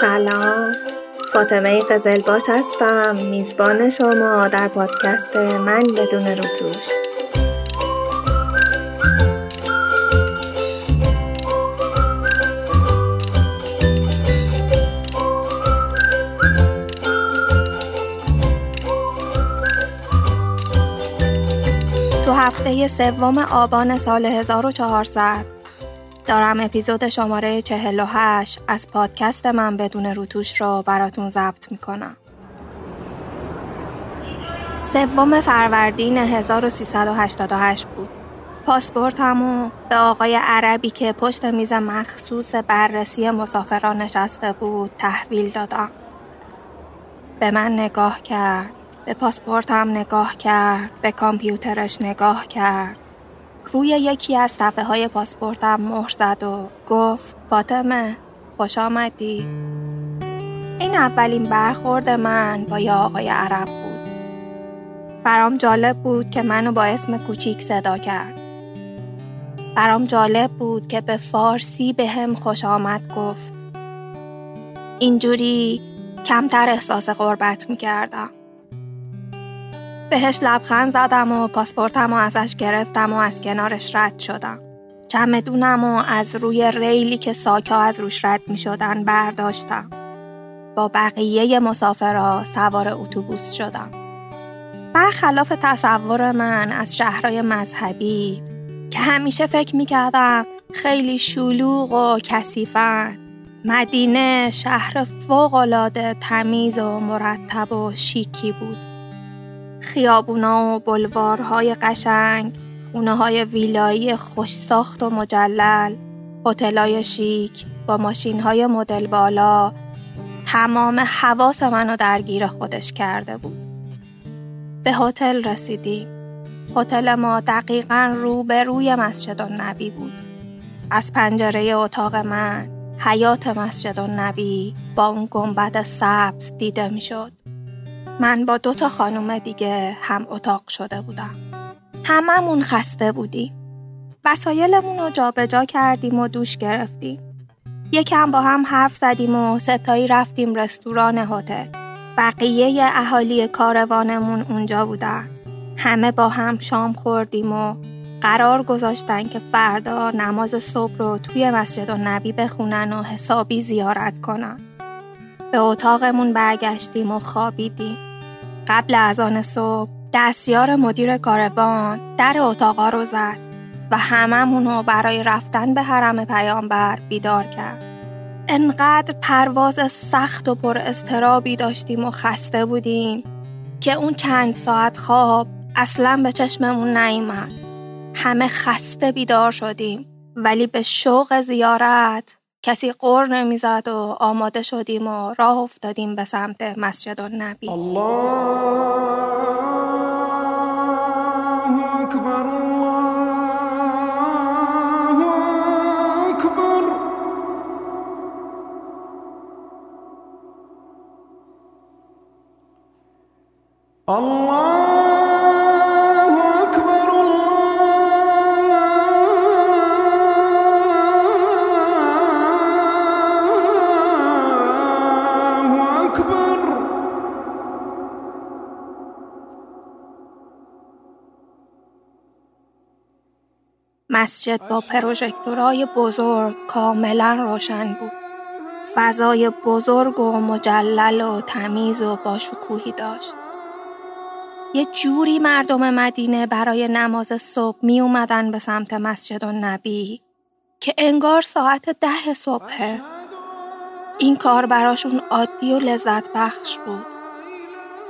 سلام. فاطمه قزلباش هستم. میزبان شما در پادکست من بدون روتوش هفته سوم آبان سال 1400 دارم اپیزود شماره 48 از پادکست من بدون روتوش رو براتون ضبط می‌کنم. سوم فروردین 1388 بود. پاسپورتمو به آقای عربی که پشت میز مخصوص بررسی مسافران نشسته بود تحویل دادم. به من نگاه کرد. به پاسپورتم نگاه کرد. به کامپیوترش نگاه کرد. روی یکی از صفحه های پاسپورتم مهر زد و گفت فاطمه خوش آمدی این اولین برخورد من با یه آقای عرب بود برام جالب بود که منو با اسم کوچیک صدا کرد برام جالب بود که به فارسی به هم خوش آمد گفت اینجوری کمتر احساس غربت می‌کردم بهش لبخند زدم و پاسپورتم و ازش گرفتم و از کنارش رد شدم. چمدونم و از روی ریلی که ساکا از روش رد می شدن برداشتم. با بقیه مسافرها سوار اتوبوس شدم. برخلاف تصور من از شهرهای مذهبی که همیشه فکر می کردم خیلی شلوغ و کثیفن مدینه شهر فوقالعاده تمیز و مرتب و شیکی بود. خیابونا و بلوارهای قشنگ، خونه های ویلایی خوشساخت و مجلل، هتلای شیک با ماشین های مدل بالا، تمام حواس منو درگیر خودش کرده بود. به هتل رسیدیم. هتل ما دقیقا رو به روی مسجد نبی بود. از پنجره اتاق من حیات مسجد نبی با اون گنبد سبز دیده می‌شد. من با دو تا خانوم دیگه هم اتاق شده بودم. هممون خسته بودیم. وسایلمون رو جابجا کردیم و دوش گرفتیم. یکم با هم حرف زدیم و ستایی رفتیم رستوران هتل. بقیه اهالی کاروانمون اونجا بودن. همه با هم شام خوردیم و قرار گذاشتن که فردا نماز صبح رو توی مسجد و نبی بخونن و حسابی زیارت کنن. به اتاقمون برگشتیم و خوابیدیم. قبل از آن صبح دستیار مدیر کاروان در اتاقا رو زد و هممونو برای رفتن به حرم پیامبر بیدار کرد. انقدر پرواز سخت و پر استرابی داشتیم و خسته بودیم که اون چند ساعت خواب اصلا به چشممون نیامد. همه خسته بیدار شدیم ولی به شوق زیارت کسی قر نمی‌زد و آماده شدیم و راه افتادیم به سمت مسجد النبی. الله اکبر الله الله مسجد با پروژکتورهای بزرگ کاملا روشن بود. فضای بزرگ و مجلل و تمیز و باشکوهی داشت. یه جوری مردم مدینه برای نماز صبح می اومدن به سمت مسجد و نبی که انگار ساعت ده صبحه. این کار براشون عادی و لذت بخش بود.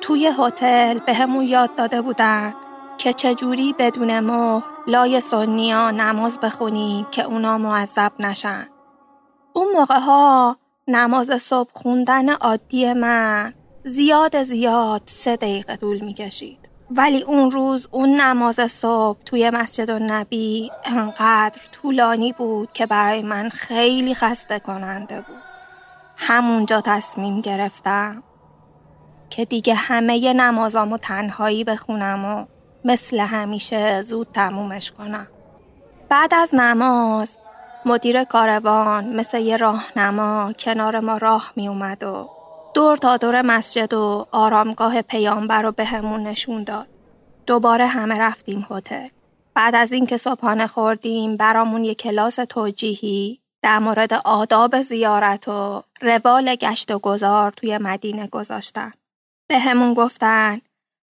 توی هتل به یاد داده بودن که چجوری بدون مهر لای سنیا نماز بخونیم که اونا معذب نشن. اون موقع ها نماز صبح خوندن عادی من زیاد زیاد سه دقیقه طول می کشید. ولی اون روز اون نماز صبح توی مسجد نبی انقدر طولانی بود که برای من خیلی خسته کننده بود. همونجا تصمیم گرفتم که دیگه همه نمازامو تنهایی بخونم و مثل همیشه زود تمومش کنم بعد از نماز مدیر کاروان مثل یه راهنما کنار ما راه می اومد و دور تا دور مسجد و آرامگاه پیامبر رو بهمون نشون داد. دوباره همه رفتیم هتل. بعد از اینکه صبحانه خوردیم برامون یه کلاس توجیهی در مورد آداب زیارت و روال گشت و گذار توی مدینه گذاشتن. به گفتن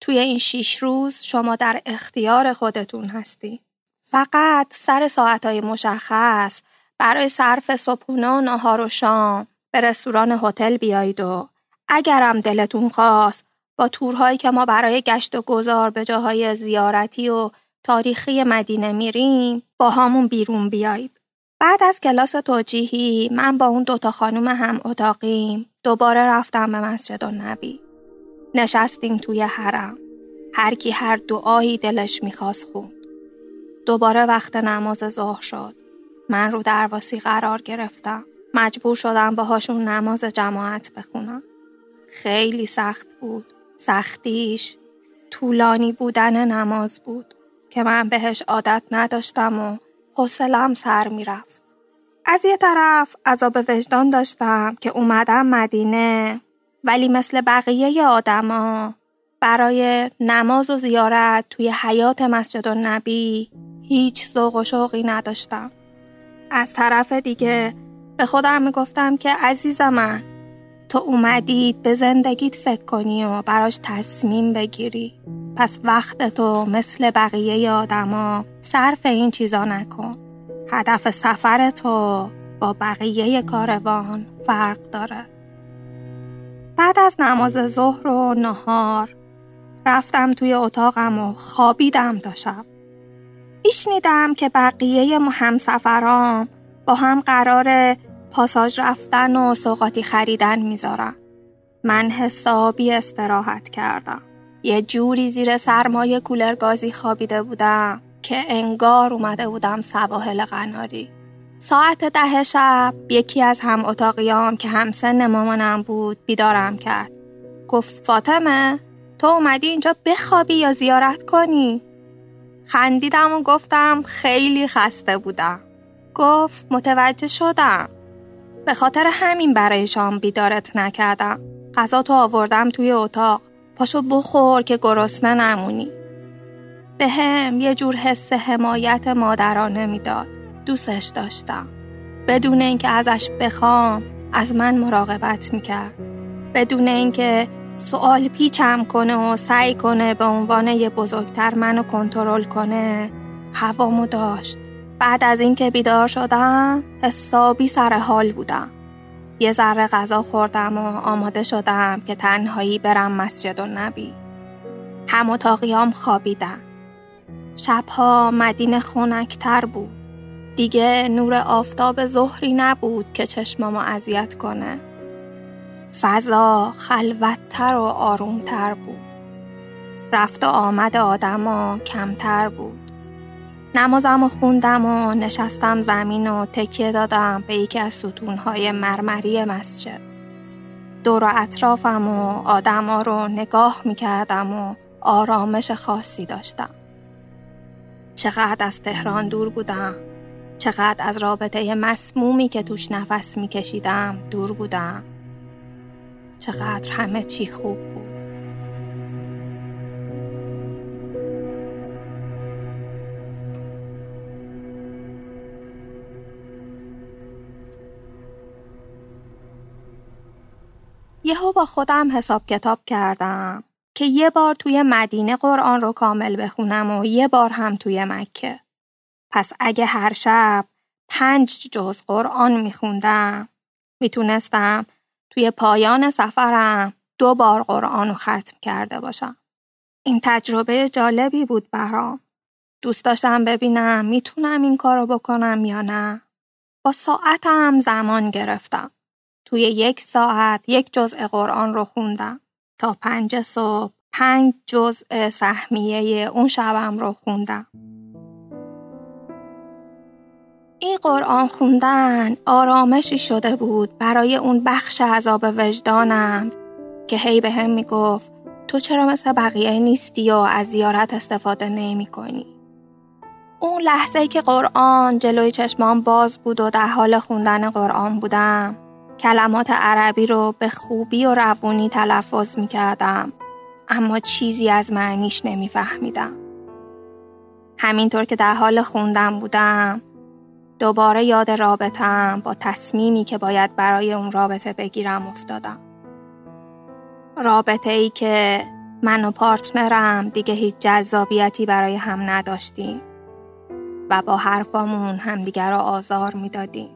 توی این شیش روز شما در اختیار خودتون هستی. فقط سر ساعتهای مشخص برای صرف صبحونه و نهار و شام به رستوران هتل بیایید و اگرم دلتون خواست با تورهایی که ما برای گشت و گذار به جاهای زیارتی و تاریخی مدینه میریم با همون بیرون بیایید. بعد از کلاس توجیهی من با اون دوتا خانوم هم اتاقیم دوباره رفتم به مسجد و نبی. نشستیم توی حرم. هر کی هر دعایی دلش می‌خواست خوند. دوباره وقت نماز ظهر شد. من رو درواسی قرار گرفتم. مجبور شدم باهاشون نماز جماعت بخونم. خیلی سخت بود. سختیش طولانی بودن نماز بود که من بهش عادت نداشتم و حوصلم سر می‌رفت. از یه طرف عذاب وجدان داشتم که اومدم مدینه ولی مثل بقیه آدما برای نماز و زیارت توی حیات مسجد و نبی هیچ ذوق و شوقی نداشتم. از طرف دیگه به خودم می‌گفتم که عزیز من تو اومدید به زندگیت فکر کنی و براش تصمیم بگیری. پس وقت تو مثل بقیه آدما صرف این چیزا نکن. هدف سفر تو با بقیه کاروان فرق داره. بعد از نماز ظهر و نهار رفتم توی اتاقم و خوابیدم تا شب میشنیدم که بقیه همسفرام با هم قرار پاساژ رفتن و سوقاتی خریدن می‌ذارم. من حسابی استراحت کردم. یه جوری زیر سرمایه کولر گازی خوابیده بودم که انگار اومده بودم سواحل قناری. ساعت ده شب یکی از هم اتاقیام که همسن مامانم بود بیدارم کرد. گفت فاطمه تو اومدی اینجا بخوابی یا زیارت کنی؟ خندیدم و گفتم خیلی خسته بودم. گفت متوجه شدم. به خاطر همین برای شام بیدارت نکردم. غذا تو آوردم توی اتاق. پاشو بخور که گرسنه نمونی. به هم یه جور حس حمایت مادرانه می‌داد. دوستش داشتم. بدون اینکه ازش بخوام از من مراقبت می‌کرد. بدون اینکه سوال پیچم کنه و سعی کنه به عنوان یه بزرگتر منو کنترل کنه هوامو داشت. بعد از اینکه بیدار شدم حسابی سر حال بودم. یه ذره غذا خوردم و آماده شدم که تنهایی برم مسجد و نبی. هم اتاقیام خوابیدن. شبها مدینه خونکتر بود. دیگه نور آفتاب ظهری نبود که چشمامو اذیت کنه. فضا خلوتتر و آرومتر بود. رفت و آمد آدما کمتر بود. نمازم و خوندم و نشستم زمین و تکیه دادم به یکی از ستونهای مرمری مسجد. دور و اطرافم و آدما رو نگاه می کردم و آرامش خاصی داشتم. چقدر از تهران دور بودم. چقدر از رابطه مسمومی که توش نفس می کشیدم دور بودم. چقدر همه چی خوب بود. یهو با خودم حساب کتاب کردم که یه بار توی مدینه قرآن رو کامل بخونم و یه بار هم توی مکه. پس اگه هر شب پنج جز قرآن میخوندم می‌تونستم توی پایان سفرم دو بار قرآن رو ختم کرده باشم. این تجربه جالبی بود برام. دوست داشتم ببینم می‌تونم این کارو بکنم یا نه. با ساعتم زمان گرفتم. توی یک ساعت یک جزء قرآن رو خوندم تا پنج صبح پنج جزء سهمیه اون شبم رو خوندم این قرآن خوندن آرامشی شده بود برای اون بخش عذاب وجدانم که هی به هم می‌گفت تو چرا مثل بقیه نیستی و از زیارت استفاده نمی کنی؟ اون لحظه که قرآن جلوی چشمان باز بود و در حال خوندن قرآن بودم کلمات عربی رو به خوبی و روونی تلفظ می کردم اما چیزی از معنیش نمی فهمیدم. همینطور که در حال خوندن بودم دوباره یاد رابطم با تصمیمی که باید برای اون رابطه بگیرم افتادم. رابطه ای که من و پارتنرم دیگه هیچ جذابیتی برای هم نداشتیم و با حرفامون همدیگر رو آزار می‌دادیم.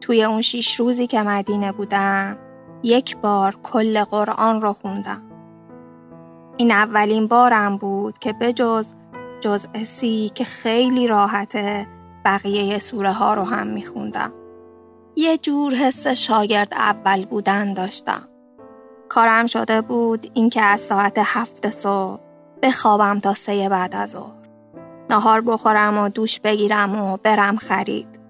توی اون شیش روزی که مدینه بودم یک بار کل قرآن رو خوندم. این اولین بارم بود که به جز سی که خیلی راحته بقیه سوره ها رو هم میخوندم. یه جور حس شاگرد اول بودن داشتم. کارم شده بود اینکه از ساعت هفت صبح بخوابم تا سه بعد از ظهر. نهار بخورم و دوش بگیرم و برم خرید.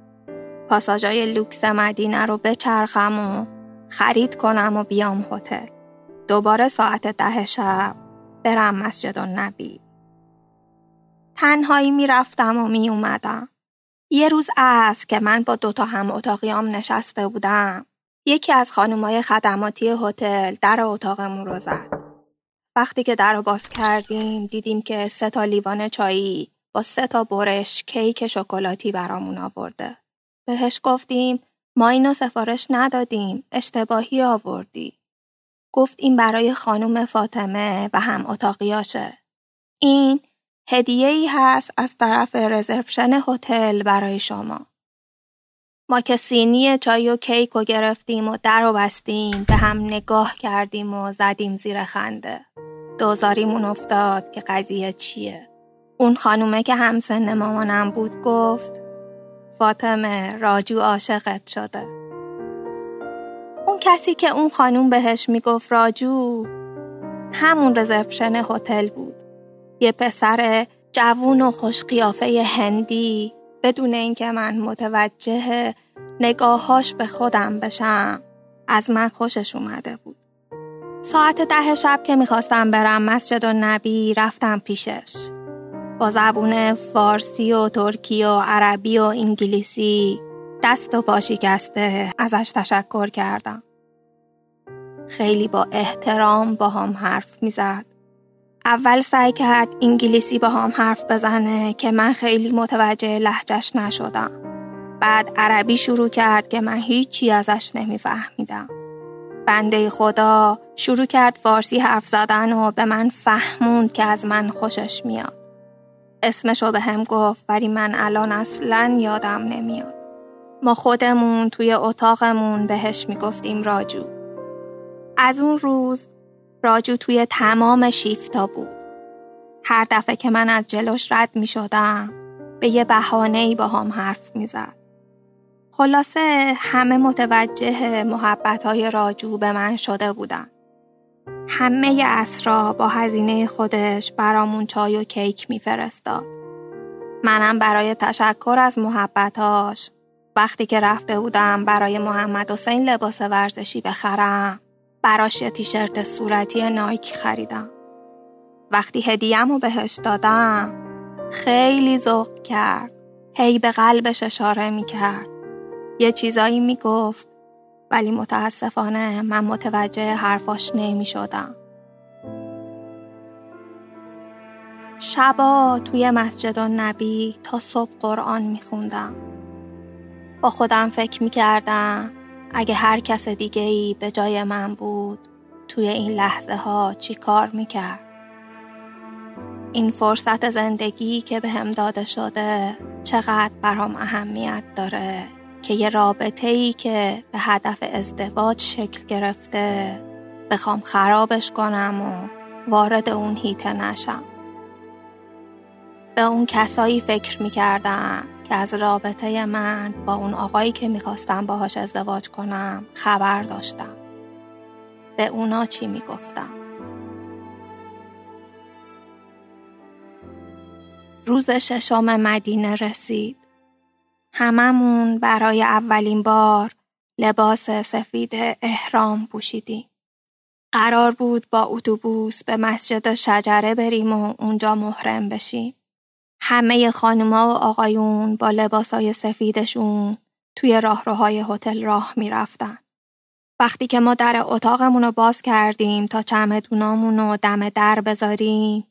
پاساژای لوکس مدینه رو بچرخم و خرید کنم و بیام هتل. دوباره ساعت ده شب برم مسجد النبی. تنهایی می‌رفتم و می اومدم. یه روز از که من با دوتا هم اتاقیام نشسته بودم یکی از خانمای خدماتی هتل در اتاقمون رو زد. وقتی که در رو باز کردیم دیدیم که سه تا لیوان چایی با سه تا برش کیک شکلاتی برامون آورده. بهش گفتیم ما اینو سفارش ندادیم اشتباهی آوردی. گفت این برای خانم فاطمه و هم اتاقیاشه. این هدیه ای هست از طرف رزرپشن هتل برای شما. ما که سینی چای و کیک رو گرفتیم و در و بستیم به هم نگاه کردیم و زدیم زیر خنده. دوزاریمون افتاد که قضیه چیه. اون خانومه که همسن مامانم بود گفت فاطمه راجو عاشقت شده. اون کسی که اون خانوم بهش می‌گفت راجو همون رزرپشن هتل بود. یه پسر جوون و خوش قیافه هندی بدون اینکه من متوجه نگاهاش به خودم بشم از من خوشش اومده بود. ساعت ده شب که می‌خواستم برم مسجد و نبی رفتم پیشش. با زبون فارسی و ترکی و عربی و انگلیسی دست و پاشی گسته ازش تشکر کردم. خیلی با احترام با هم حرف می‌زد. اول سعی کرد انگلیسی با هم حرف بزنه که من خیلی متوجه لحجش نشدم. بعد عربی شروع کرد که من هیچی ازش نمیفهمیدم. بنده خدا شروع کرد فارسی حرف زدن و به من فهموند که از من خوشش میاد. اسمشو به هم گفت ولی من الان اصلا یادم نمیاد. ما خودمون توی اتاقمون بهش می‌گفتیم راجو. از اون روز راجو توی تمام شیفتا بود. هر دفعه که من از جلوش رد می شدم به یه بهانه با هم حرف می زد. خلاصه همه متوجه محبت های راجو به من شده بودن. همه اسرا با هزینه خودش برامون چای و کیک میفرستاد. منم برای تشکر از محبتاش وقتی که رفته بودم برای محمد حسین لباس ورزشی بخرم براش یه تیشرت صورتی نایک خریدم. وقتی هدیم رو بهش دادم خیلی ذوق کرد. هی به قلبش اشاره می کرد. یه چیزایی می گفت ولی متاسفانه من متوجه حرفاش نمی شدم. شبا توی مسجد نبی تا صبح قرآن می خوندم. با خودم فکر می کردم اگه هر کس دیگه ای به جای من بود توی این لحظه ها چی کار می‌کرد؟ این فرصت زندگی که به هم داده شده چقدر برام اهمیت داره که یه رابطه ای که به هدف ازدواج شکل گرفته بخوام خرابش کنم و وارد اون هیته نشم. به اون کسایی فکر می‌کردم که از رابطه من با اون آقایی که می‌خواستم باهاش ازدواج کنم خبر داشتم. به اونا چی می‌گفتم؟ روز ششم مدینه رسید. هممون برای اولین بار لباس سفید احرام پوشیدیم. قرار بود با اتوبوس به مسجد شجره بریم و اونجا محرم بشیم. همه خانوما و آقایون با لباسای سفیدشون توی راهروهای هتل راه می‌رفتن. وقتی که ما در اتاقمون رو باز کردیم تا چمدونامون رو دم در بذاریم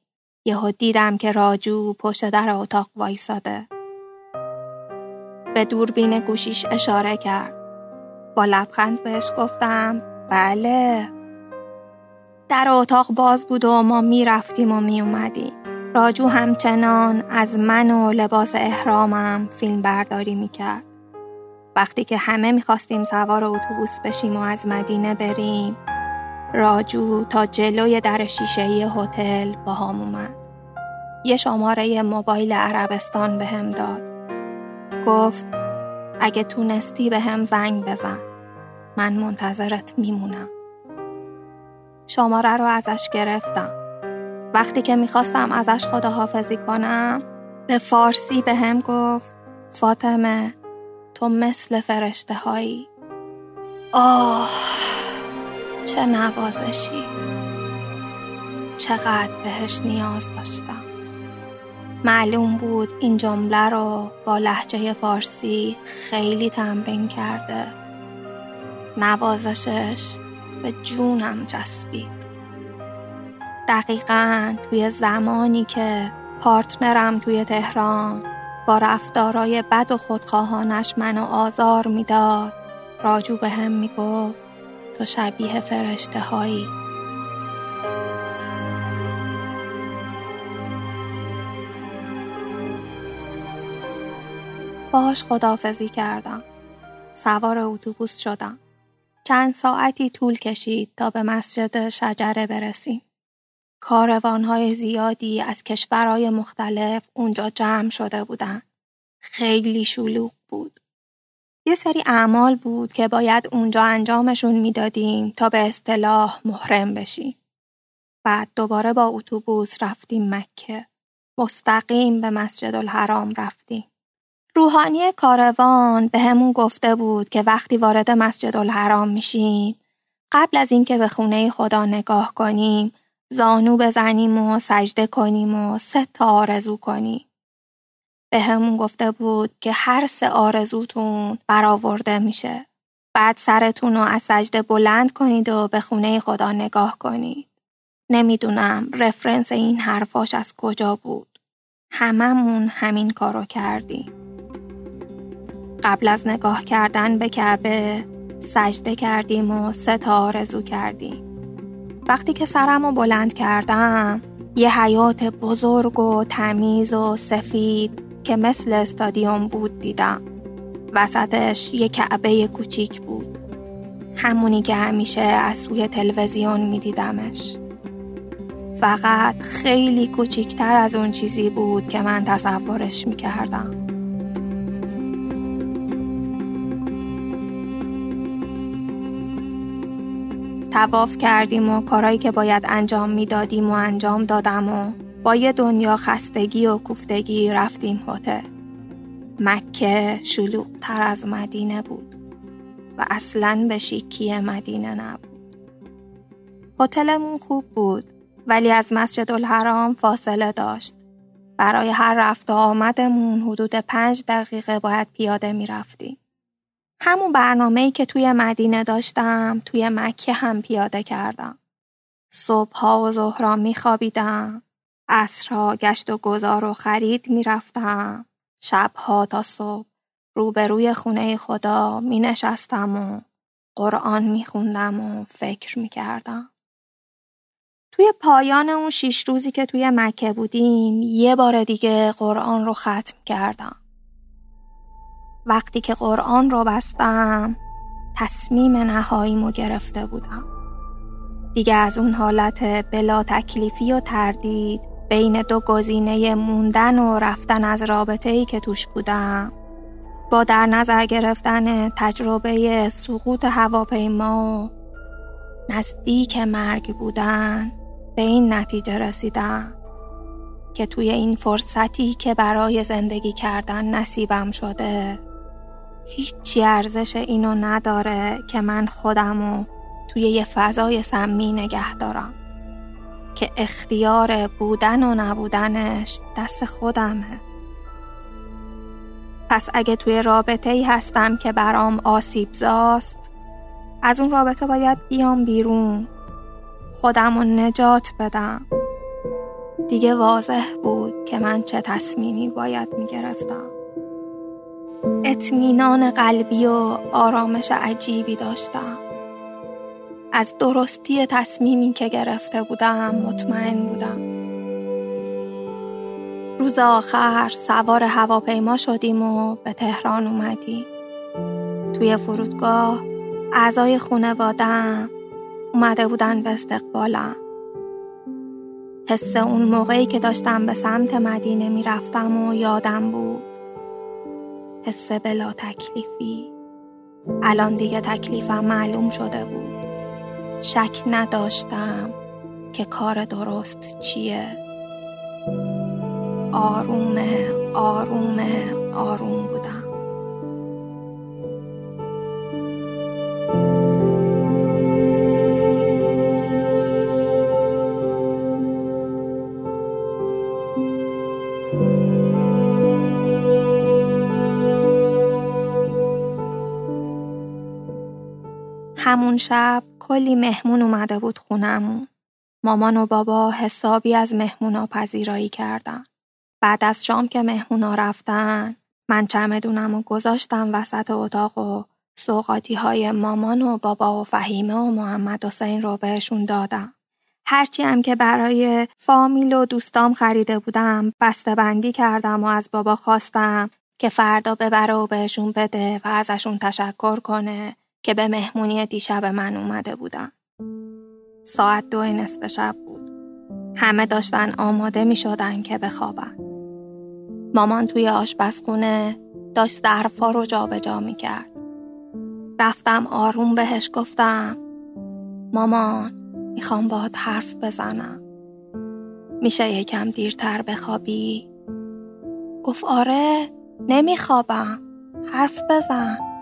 یهو دیدم که راجو پشت در اتاق وایساده. به دوربین گوشیش اشاره کرد. با لبخند بهش گفتم بله. در اتاق باز بود و ما می رفتیم و می اومدیم. راجو همچنان از من و لباس احرامم فیلم برداری می کرد. وقتی که همه می‌خواستیم سوار اتوبوس بشیم و از مدینه بریم راجو تا جلوی در شیشه هتل با هم اومد. یه شماره موبایل عربستان به هم داد. گفت اگه تونستی به هم زنگ بزن. من منتظرت میمونم. شماره رو ازش گرفتم. وقتی که می‌خواستم ازش خداحافظی کنم به فارسی به هم گفت فاطمه تو مثل فرشته هایی آه چه نوازشی. چقدر بهش نیاز داشتم. معلوم بود این جمله رو با لحجه فارسی خیلی تمرین کرده. نوازشش به جونم جسبید دقیقا توی زمانی که پارتنرم توی تهران با رفتارای بد و خودخواهانش منو آزار می‌داد راجو به هم می‌گفت تو شبیه فرشته هایی باش خدافزی کردم. سوار اتوبوس شدم. چند ساعتی طول کشید تا به مسجد شجره برسیم. کاروانهای زیادی از کشورهای مختلف اونجا جمع شده بودن. خیلی شلوغ بود. یه سری اعمال بود که باید اونجا انجامشون می‌دادیم تا به اصطلاح محرم بشیم. بعد دوباره با اتوبوس رفتیم مکه. مستقیم به مسجد الحرام رفتیم. روحانی کاروان به همون گفته بود که وقتی وارد مسجد الحرام میشیم قبل از اینکه به خونه خدا نگاه کنیم زانو بزنیم و سجده کنیم و سه تا آرزو کنیم. به همون گفته بود که هر سه آرزوتون برآورده میشه. بعد سرتون رو از سجده بلند کنید و به خونه خدا نگاه کنید. نمی‌دونم رفرنس این حرفاش از کجا بود. هممون همین کارو کردیم. قبل از نگاه کردن به کعبه سجده کردیم و سه تا آرزو کردیم. وقتی که سرم رو بلند کردم یه حیات بزرگ و تمیز و سفید که مثل استادیوم بود دیدم. وسطش یه کعبه کوچیک بود. همونی که همیشه از سوی تلویزیون میدیدمش. فقط خیلی کوچیکتر از اون چیزی بود که من تصورش می‌کردم. تواف کردیم و کارایی که باید انجام می‌دادیم و انجام دادم و با یه دنیا خستگی و کوفتگی رفتیم هتل. مکه شلوغ تر از مدینه بود و اصلا به شیکی مدینه نبود. هتلمون خوب بود ولی از مسجد الحرام فاصله داشت. برای هر رفت و آمدمون حدود پنج دقیقه باید پیاده می رفتیم. همون برنامه‌ای که توی مدینه داشتم توی مکه هم پیاده کردم. صبحها و ظهرها میخوابیدم. عصرها گشت و گذار و خرید می‌رفتم. شبها تا صبح روبروی خونه خدا می نشستم و قرآن می خوندم و فکر می کردم. توی پایان اون شیش روزی که توی مکه بودیم یه بار دیگه قرآن رو ختم کردم. وقتی که قرآن رو بستم تصمیم نهاییمو گرفته بودم. دیگه از اون حالت بلا تکلیفی و تردید بین دو گزینه موندن و رفتن از رابطه ای که توش بودم با در نظر گرفتن تجربه سقوط هواپیما و نزدیک مرگ بودن به این نتیجه رسیدم که توی این فرصتی که برای زندگی کردن نصیبم شده هیچی ارزش اینو نداره که من خودمو توی یه فضای سمی نگه دارم. که اختیار بودن و نبودنش دست خودمه. پس اگه توی رابطه ای هستم که برام آسیب زاست از اون رابطه باید بیام بیرون. خودم نجات بدم. دیگه واضح بود که من چه تصمیمی باید می‌گرفتم. اطمینان قلبی و آرامش عجیبی داشتم. از درستی تصمیمی که گرفته بودم مطمئن بودم. روز آخر سوار هواپیما شدیم و به تهران اومدیم. توی فرودگاه اعضای خونوادم اومده بودن به استقبالم. حس اون موقعی که داشتم به سمت مدینه می‌رفتم و یادم بود. حس بلا تکلیفی. الان دیگه تکلیفم معلوم شده بود. شک نداشتم که کار درست چیه. آرومه آرومه آروم بودم. همون شب کلی مهمون اومده بود خونمون. مامان و بابا حسابی از مهمونا پذیرایی کردن. بعد از شام که مهمونا رفتن من چمدونم و گذاشتم وسط اتاق و سوقاتی های مامان و بابا و فهیمه و محمد حسین رو بهشون دادم. هرچی هم که برای فامیل و دوستام خریده بودم بسته بندی کردم و از بابا خواستم که فردا ببره و بهشون بده و ازشون تشکر کنه که به مهمونی دیشب من اومده بودن. ساعت دو نصف شب بود. همه داشتن آماده می شدن که بخوابن. مامان توی آشپزخونه داشت ظرفا رو جابجا می کرد. رفتم آروم بهش گفتم مامان می‌خوام باهات حرف بزنم. میشه یکم دیرتر بخوابی؟ گفت آره نمیخوابم حرف بزن.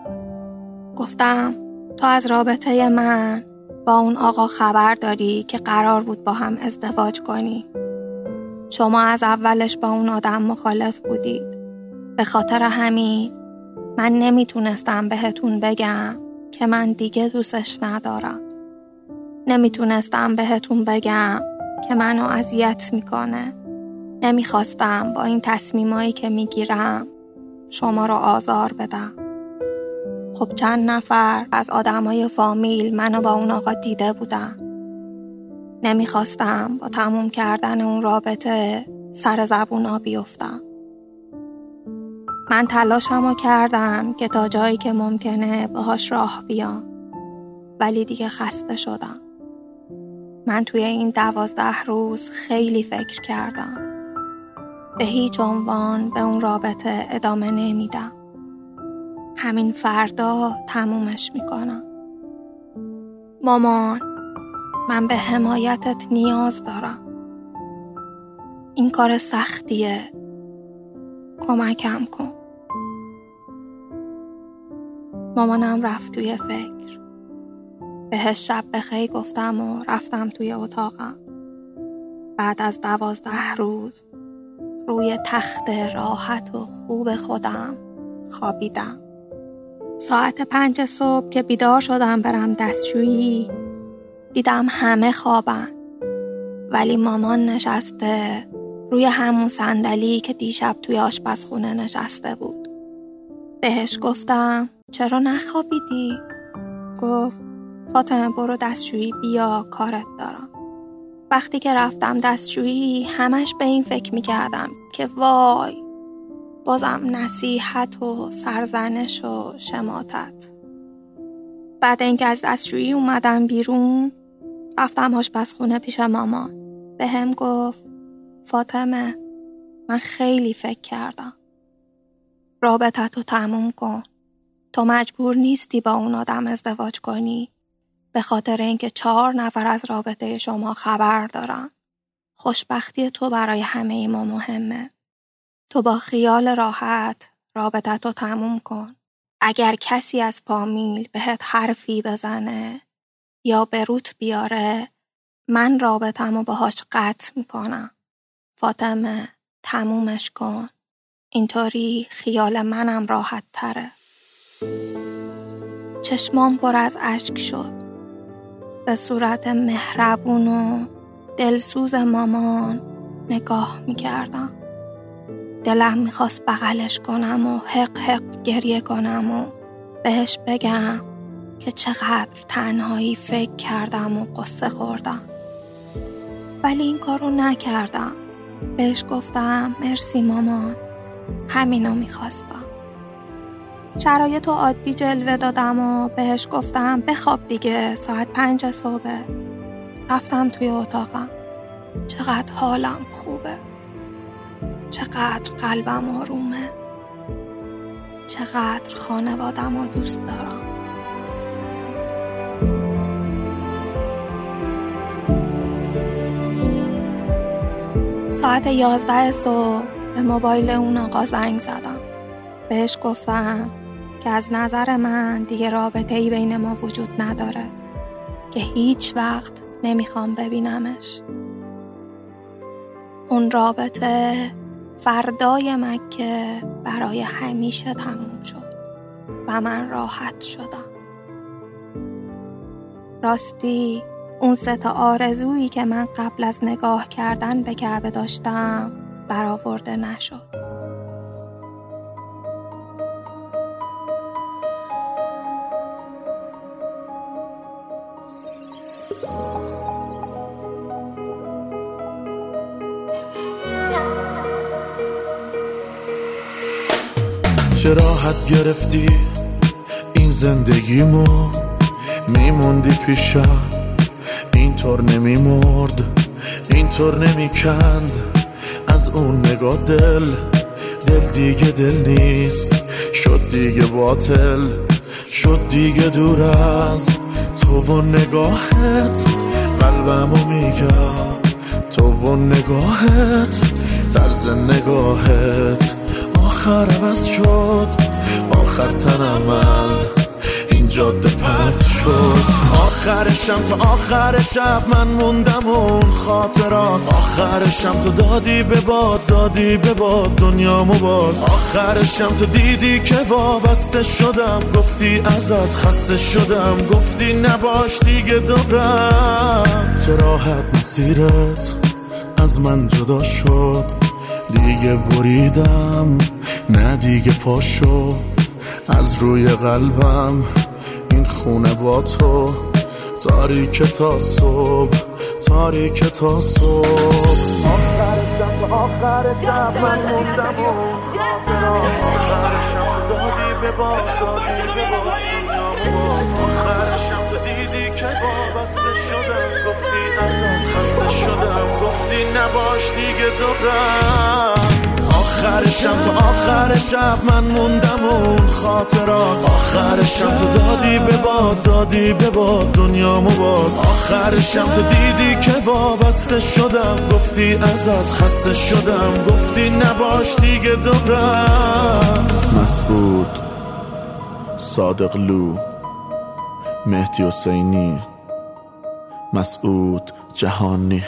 گفتم تو از رابطه من با اون آقا خبر داری که قرار بود با هم ازدواج کنی. شما از اولش با اون آدم مخالف بودید. به خاطر همین من نمی‌تونستم بهتون بگم که من دیگه دوستش ندارم. نمی‌تونستم بهتون بگم که منو اذیت می‌کنه. نمی‌خواستم با این تصمیمایی که می‌گیرم شما رو آزار بدم. خب چند نفر از آدمای فامیل منو با اون آقا دیده بودن. نمی‌خواستم با تموم کردن اون رابطه سر زبونا بیفتم. من تلاشمو کردم که تا جایی که ممکنه باهاش راه بیام. ولی دیگه خسته شدم. من توی این دوازده روز خیلی فکر کردم. به هیچ عنوان به اون رابطه ادامه نمیدم. همین فردا تمومش می‌کنم. مامان من به حمایتت نیاز دارم. این کار سختیه. کمکم کن. مامانم رفت توی فکر. بهش شب بخی گفتم و رفتم توی اتاقم. بعد از دوازده روز روی تخت راحت و خوب خودم خوابیدم. ساعت پنج صبح که بیدار شدم برم دستشویی. دیدم همه خوابن. ولی مامان نشسته. روی همون صندلی که دیشب توی آشپزخونه نشسته بود. بهش گفتم چرا نخوابیدی؟ گفت فاطمه برو دستشویی بیا کارت دارم. وقتی که رفتم دستشویی همش به این فکر می‌کردم که وای بازم نصیحت و سرزنش و شماتت. بعد اینکه از دستشویی اومدم بیرون رفتم آشپزخونه پیش مامان. به هم گفت فاطمه من خیلی فکر کردم. رابطت رو تموم کن. تو مجبور نیستی با اون آدم ازدواج کنی. به خاطر اینکه چهار نفر از رابطه شما خبر دارن. خوشبختی تو برای همه ما مهمه. تو با خیال راحت رابطت رو تموم کن. اگر کسی از فامیل بهت حرفی بزنه یا به روت بیاره من رابطم و باهاش قطع می‌کنم. فاطمه تمومش کن. اینطوری خیال منم راحت تره چشمام پر از اشک شد. به صورت مهربون و دلسوز مامان نگاه می‌کردم. دلم می‌خواست بغلش کنم و حق حق گریه کنم و بهش بگم که چقدر تنهایی فکر کردم و قصه خوردم. ولی این کارو نکردم. بهش گفتم مرسی مامان همینو می‌خواستم. شرایط و عادی جلوه دادم و بهش گفتم بخواب دیگه ساعت پنج صبح. رفتم توی اتاقم. چقدر حالم خوبه. چقدر قلبم آرومه. چقدر خانوادم رو دوست دارم. ساعت یازده صبح به موبایل اون آقا زنگ زدم. بهش گفتم که از نظر من دیگه رابطه ای بین ما وجود نداره. که هیچ وقت نمی‌خوام ببینمش. اون رابطه فردای مکه برای همیشه تموم شد و من راحت شدم. راستی اون سه آرزویی که من قبل از نگاه کردن به کعبه داشتم برآورده نشد. چه راحت گرفتی این زندگیمو میموندی پیشم. اینطور نمیمرد اینطور نمی‌کند. از اون نگاه دل دل دیگه دل نیست. شد دیگه باطل شد دیگه دور از تو و نگاهت. قلبمو میگم تو و نگاهت طرز نگاهت. آخر عوض شد. آخر تنم از این جاده پرد شد. آخرشم تا آخر شب من موندم اون خاطرات. آخرشم تو دادی به باد دادی به باد دنیامو باز. آخرشم تو دیدی که وابسته شدم. گفتی ازت خسته شدم. گفتی نباش دیگه دورم چه راحت مسیرت از من جدا شد. دیگه بریدم نه دیگه پاشو از روی قلبم این خونه با تو. تاریک تا صبح تاریک تا صبح. آخرشم آخرشم من موندم و دادی به دادی تو دیدی که وابسته شدم گفتی ازت خسته شدم. نباش دیگه دورم آخرشم تو آخر شب من موندم اون خاطرات. آخرشم تو دادی به باد دادی به باد دنیامو باز. آخرشم تو دیدی که وابسته شدم. گفتی ازت خسته شدم. گفتی نباش دیگه دورم مسعود صادق لو مهدی حسینی مسعود جهانی.